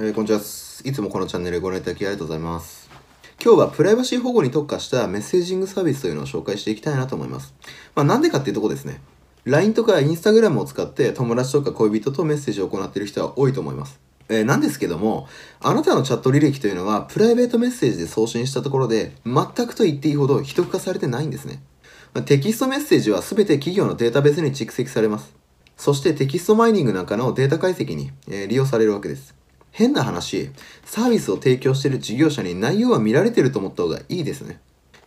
えー、こんにちは。いつもこのチャンネルご覧いただきありがとうございます。今日はプライバシー保護に特化したメッセージングサービスというのを紹介していきたいなと思います。まあなんでかっていうとこですね。LINE とか Instagram を使って友達とか恋人とメッセージを行っている人は多いと思います。えー、なんですけども、あなたのチャット履歴というのはプライベートメッセージで送信したところで全くと言っていいほど秘匿化されてないんですね。テキストメッセージは全て企業のデータベースに蓄積されます。そしてテキストマイニングなんかのデータ解析に、え利用されるわけです。変な話、サービスを提供している事業者に内容は見られてると思った方がいいですね。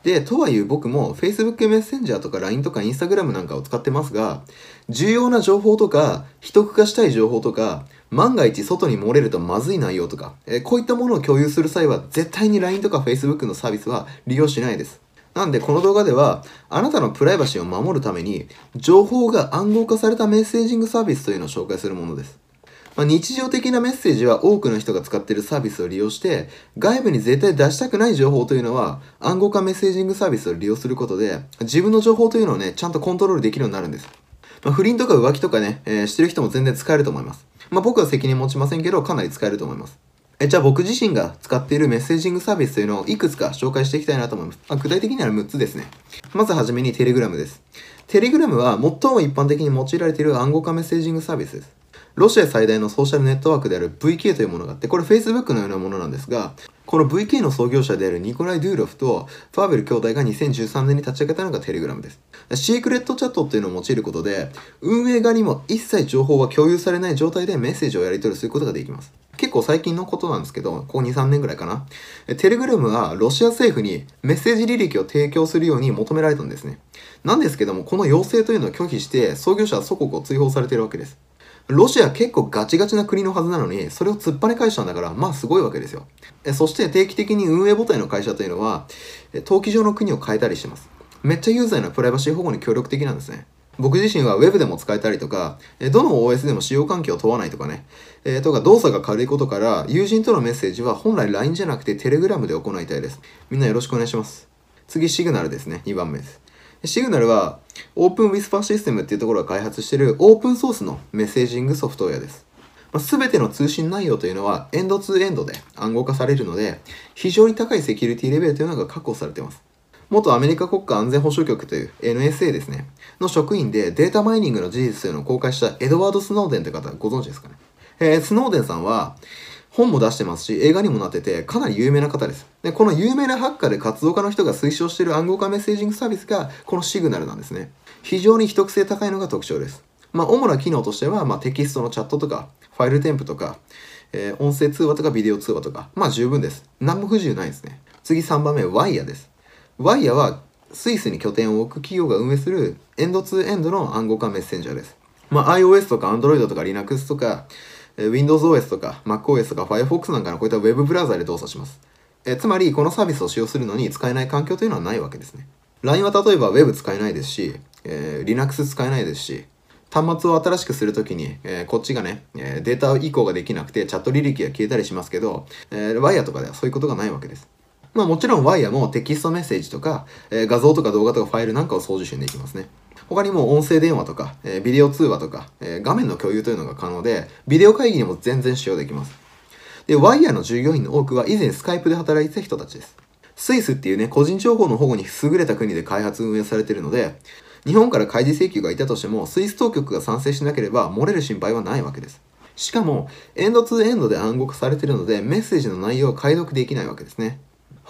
で、とはいえ僕も Facebook メッセンジャーとか LINE とか Instagram なんかを使ってますが、重要な情報とか、秘匿化したい情報とか、万が一外に漏れるとまずい内容とか、えこういったものを共有する際は絶対に LINE とか Facebook のサービスは利用しないです。なんでこの動画ではあなたのプライバシーを守るために情報が暗号化されたメッセージングサービスというのを紹介するものです。まあ、日常的なメッセージは多くの人が使っているサービスを利用して外部に絶対出したくない情報というのは暗号化メッセージングサービスを利用することで自分の情報というのをねちゃんとコントロールできるようになるんです。まあ、不倫とか浮気とかね、えーしてる人も全然使えると思います。まあ、僕は責任持ちませんけどかなり使えると思います。えじゃあ僕自身が使っているメッセージングサービスというのをいくつか紹介していきたいなと思います。あ、具体的には6つですね。まずはじめにテレグラムです。テレグラムは最も一般的に用いられている暗号化メッセージングサービスです。ロシア最大のソーシャルネットワークである VK というものがあって、これ Facebook のようなものなんですが、この VK の創業者であるニコライ・ドゥーロフとファーベル兄弟が2013年に立ち上げたのがテレグラムです。シークレットチャットっていうのを用いることで、運営側にも一切情報は共有されない状態でメッセージをやり取りすることができます。結構最近のことなんですけど、ここ2、3年ぐらいかな。テレグラムはロシア政府にメッセージ履歴を提供するように求められたんですね。なんですけども、この要請というのを拒否して、創業者は祖国を追放されているわけです。ロシア結構ガチガチな国のはずなのに、それを突っぱね返したんだから、まあすごいわけですよ。そして定期的に運営母体の会社というのは、登記上の国を変えたりしてます。めっちゃユーザーのプライバシー保護に協力的なんですね。僕自身は Web でも使えたりとか、どの OS でも使用環境を問わないとかね、えーとか動作が軽いことから、友人とのメッセージは本来 LINE じゃなくて Telegram で行いたいです。みんなよろしくお願いします。次、シグナルですね。2番目です。シグナルは Open Whisper System っていうところが開発しているオープンソースのメッセージングソフトウェアです。まあ、ての通信内容というのはエンドツーエンドで暗号化されるので、非常に高いセキュリティレベルというのが確保されています。元アメリカ国家安全保障局という NSA ですね、の職員でデータマイニングの事実というのを公開したエドワード・スノーデンという方ご存知ですかね。えースノーデンさんは本も出してますし、映画にもなってて、かなり有名な方です。で、この有名なハッカーで活動家の人が推奨している暗号化メッセージングサービスが、このシグナルなんですね。非常に秘匿性高いのが特徴です。まあ、主な機能としては、まあ、テキストのチャットとか、ファイル添付とか、えー音声通話とかビデオ通話とか、まあ十分です。何も不自由ないですね。次3番目、ワイヤです。ワイヤは、スイスに拠点を置く企業が運営するエンドツーエンドの暗号化メッセンジャーです。まあ、iOS とか Android とか Linux とか、WindowsOS とか MacOS とか Firefox なんかのこういった Web ブラウザで動作します。えーつまり、このサービスを使用するのに使えない環境というのはないわけですね。LINE は例えば Web 使えないですし、えー Linux 使えないですし、端末を新しくするときに、えーこっちがね、えーデータ移行ができなくてチャット履歴が消えたりしますけど、えー、ワイヤーとかではそういうことがないわけです。まあもちろんワイヤもテキストメッセージとか、えー画像とか動画とかファイルなんかを送受信できますね。他にも音声電話とか、えービデオ通話とか、えー画面の共有というのが可能で、ビデオ会議にも全然使用できます。で、ワイヤの従業員の多くは以前スカイプで働いてた人たちです。スイスっていうね、個人情報の保護に優れた国で開発運営されているので、日本から開示請求がいたとしても、スイス当局が賛成しなければ漏れる心配はないわけです。しかも、エンドツーエンドで暗号化されているので、メッセージの内容を解読できないわけですね。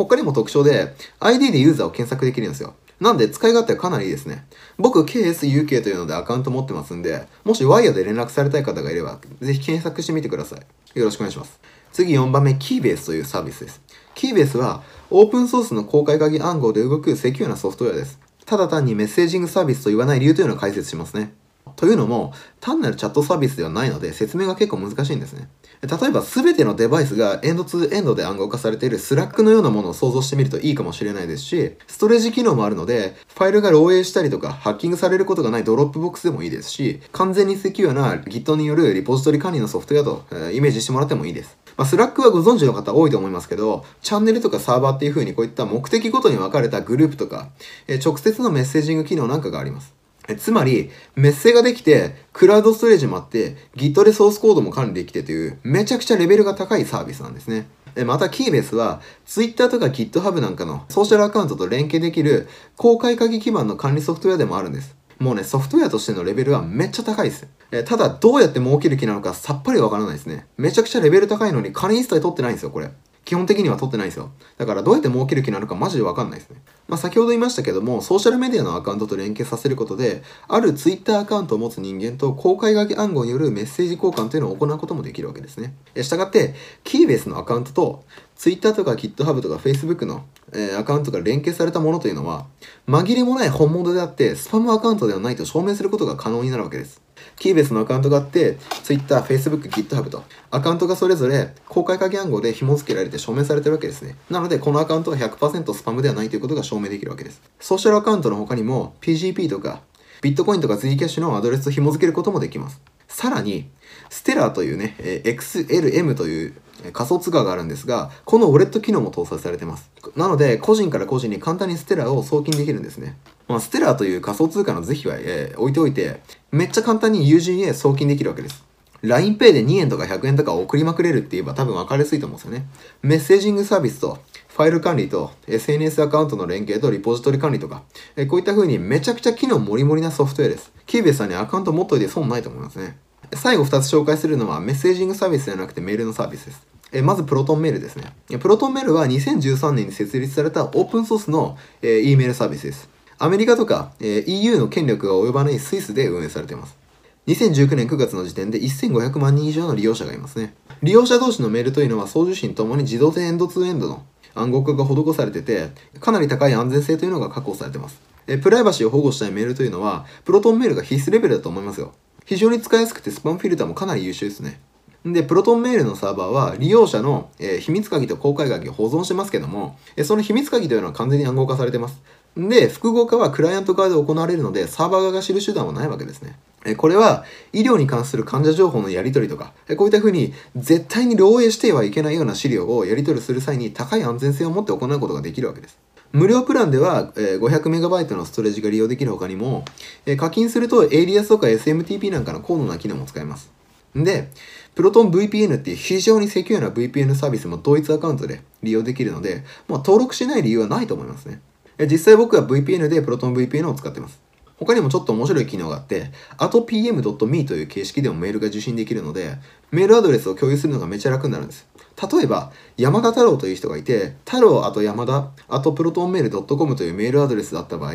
他にも特徴で、ID でユーザーを検索できるんですよ。なんで使い勝手はかなりいいですね。僕、KSUK というのでアカウント持ってますんで、もしワイヤーで連絡されたい方がいれば、ぜひ検索してみてください。よろしくお願いします。次4番目、Keybase というサービスです。Keybase は、オープンソースの公開鍵暗号で動くセキュアなソフトウェアです。ただ単にメッセージングサービスと言わない理由というのを解説しますね。というのも、単なるチャットサービスではないので説明が結構難しいんですね。例えば全てのデバイスがエンドツーエンドで暗号化されているスラックのようなものを想像してみるといいかもしれないですし、ストレージ機能もあるので、ファイルが漏洩したりとかハッキングされることがないドロップボックスでもいいですし、完全にセキュアな Git によるリポジトリ管理のソフトウェアと、えーイメージしてもらってもいいです。まあ、スラックはご存知の方多いと思いますけど、チャンネルとかサーバーっていう風にこういった目的ごとに分かれたグループとか、えー直接のメッセージング機能なんかがあります。えつまり、メッセができて、クラウドストレージもあって、Git でソースコードも管理できてという、めちゃくちゃレベルが高いサービスなんですね。また、キーベースは、Twitter とか GitHub なんかのソーシャルアカウントと連携できる公開鍵基盤の管理ソフトウェアでもあるんです。もうね、ソフトウェアとしてのレベルはめっちゃ高いです。えただ、どうやって儲ける気なのかさっぱりわからないですね。めちゃくちゃレベル高いのに金一切取ってないんですよ、これ。基本的には取ってないですよ。だからどうやって儲ける気になのかマジでわかんないですね。まあ、先ほど言いましたけども、ソーシャルメディアのアカウントと連携させることで、ある Twitter アカウントを持つ人間と公開書き暗号によるメッセージ交換というのを行うこともできるわけですね。したがって、キーベースのアカウントと Twitter とか GitHub とか Facebook の、えー、アカウントが連携されたものというのは、紛れもない本物であって、スパムアカウントではないと証明することが可能になるわけです。キーベースのアカウントがあって、Twitter、Facebook、GitHub と、アカウントがそれぞれ公開鍵暗号で紐付けられて証明されてるわけですね。なので、このアカウントは100%スパムではないということが証明できるわけです。ソーシャルアカウントの他にも PGP とかビットコインとか z キャッシュのアドレスと紐付けることもできます。さらに、ステラーというね、XLM という仮想通貨があるんですが、このウォレット機能も搭載されてます。なので、個人から個人に簡単にステラを送金できるんですね。まあ、ステラーという仮想通貨の是非は、えー、置いておいて、めっちゃ簡単に友人へ送金できるわけです。LINEPay で2円とか100円とか送りまくれるって言えば多分分かりやすいと思うんですよね。メッセージングサービスとファイル管理と SNS アカウントの連携とリポジトリ管理とか、えこういった風にめちゃくちゃ機能もりもりなソフトウェアです。キーベさんにアカウント持っといて損ないと思いますね。最後2つ紹介するのはメッセージングサービスじゃなくてメールのサービスです。えまずプロトンメールですね。プロトンメールは2013年に設立されたオープンソースの、え E メールサービスです。アメリカとか、え EU の権力が及ばないスイスで運営されています。2019年9月の時点で1500万人以上の利用者がいますね。利用者同士のメールというのは送受信ともに自動でエンドツーエンドの暗号化が施されてて、かなり高い安全性というのが確保されています。えプライバシーを保護したいメールというのは、プロトンメールが必須レベルだと思いますよ。非常に使いやすくてスパムフィルターもかなり優秀ですね。で、プロトンメールのサーバーは利用者の、えー、秘密鍵と公開鍵を保存してますけども、えその秘密鍵というのは完全に暗号化されてます。で、複合化はクライアント側で行われるので、サーバー側が知る手段はないわけですね。これは医療に関する患者情報のやり取りとか、こういったふうに絶対に漏洩してはいけないような資料をやり取りする際に高い安全性を持って行うことができるわけです。無料プランでは 500MB のストレージが利用できる他にも、課金すると ADS とか SMTP なんかの高度な機能も使えます。で、プロトン VPN っていう非常にセキュアな VPN サービスも同一アカウントで利用できるので、まあ、登録しない理由はないと思いますね。実際僕は VPN でプロトン VPN を使ってます。他にもちょっと面白い機能があって、あと pm.me という形式でもメールが受信できるので、メールアドレスを共有するのがめちゃ楽になるんです。例えば、山田太郎という人がいて、太郎あと山田あとプロトンメール .com というメールアドレスだった場合、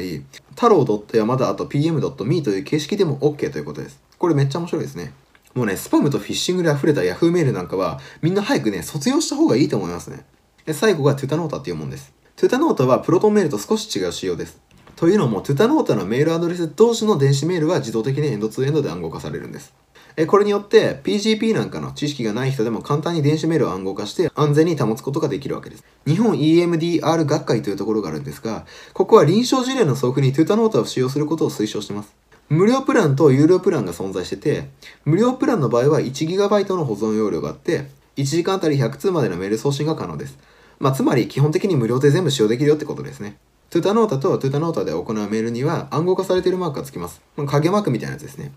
太郎山田あと pm.me という形式でも OK ということです。これめっちゃ面白いですね。もうね、スパムとフィッシングで溢れた Yahoo メールなんかは、みんな早くね、卒業した方がいいと思いますね。で最後がトゥタノータっていうもんです。トゥタノータはプロトンメールと少し違う仕様です。というのも、トゥタノータのメールアドレス同士の電子メールは自動的にエンドツーエンドで暗号化されるんです。えこれによって PGP なんかの知識がない人でも簡単に電子メールを暗号化して安全に保つことができるわけです。日本 EMDR 学会というところがあるんですが、ここは臨床事例の送付にトゥタノータを使用することを推奨してます。無料プランと有料プランが存在してて、無料プランの場合は 1GB の保存容量があって、1時間あたり100通までのメール送信が可能です。まあ、つまり基本的に無料で全部使用できるよってことですね。トゥタノータとトゥタノータで行うメールには暗号化されているマークがつきます。影マークみたいなやつですね。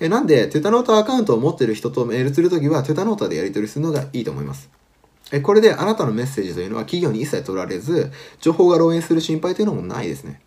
えなんで、トゥタノータアカウントを持っている人とメールするときは、トゥタノータでやり取りするのがいいと思います。えこれであなたのメッセージというのは企業に一切取られず、情報が漏洩する心配というのもないですね。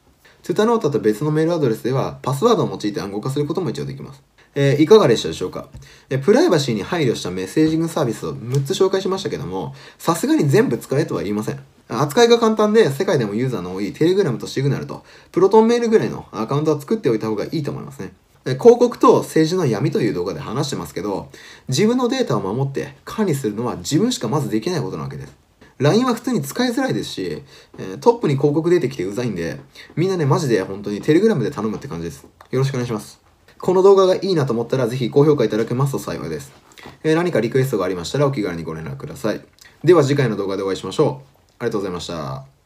トゥタノータと別のメールアドレスでは、パスワードを用いて暗号化することも一応できます。えー、いかがでしたでしょうか、えプライバシーに配慮したメッセージングサービスを6つ紹介しましたけども、さすがに全部使えとは言いません。扱いが簡単で世界でもユーザーの多いテレグラムとシグナルとプロトンメールぐらいのアカウントは作っておいた方がいいと思いますね。広告と政治の闇という動画で話してますけど、自分のデータを守って管理するのは自分しかまずできないことなわけです。LINE は普通に使いづらいですし、えトップに広告出てきてうざいんで、みんなね、マジで本当にテレグラムで頼むって感じです。よろしくお願いします。この動画がいいなと思ったら、ぜひ高評価いただけますと幸いです。えー、何かリクエストがありましたらお気軽にご連絡ください。では次回の動画でお会いしましょう。ありがとうございました。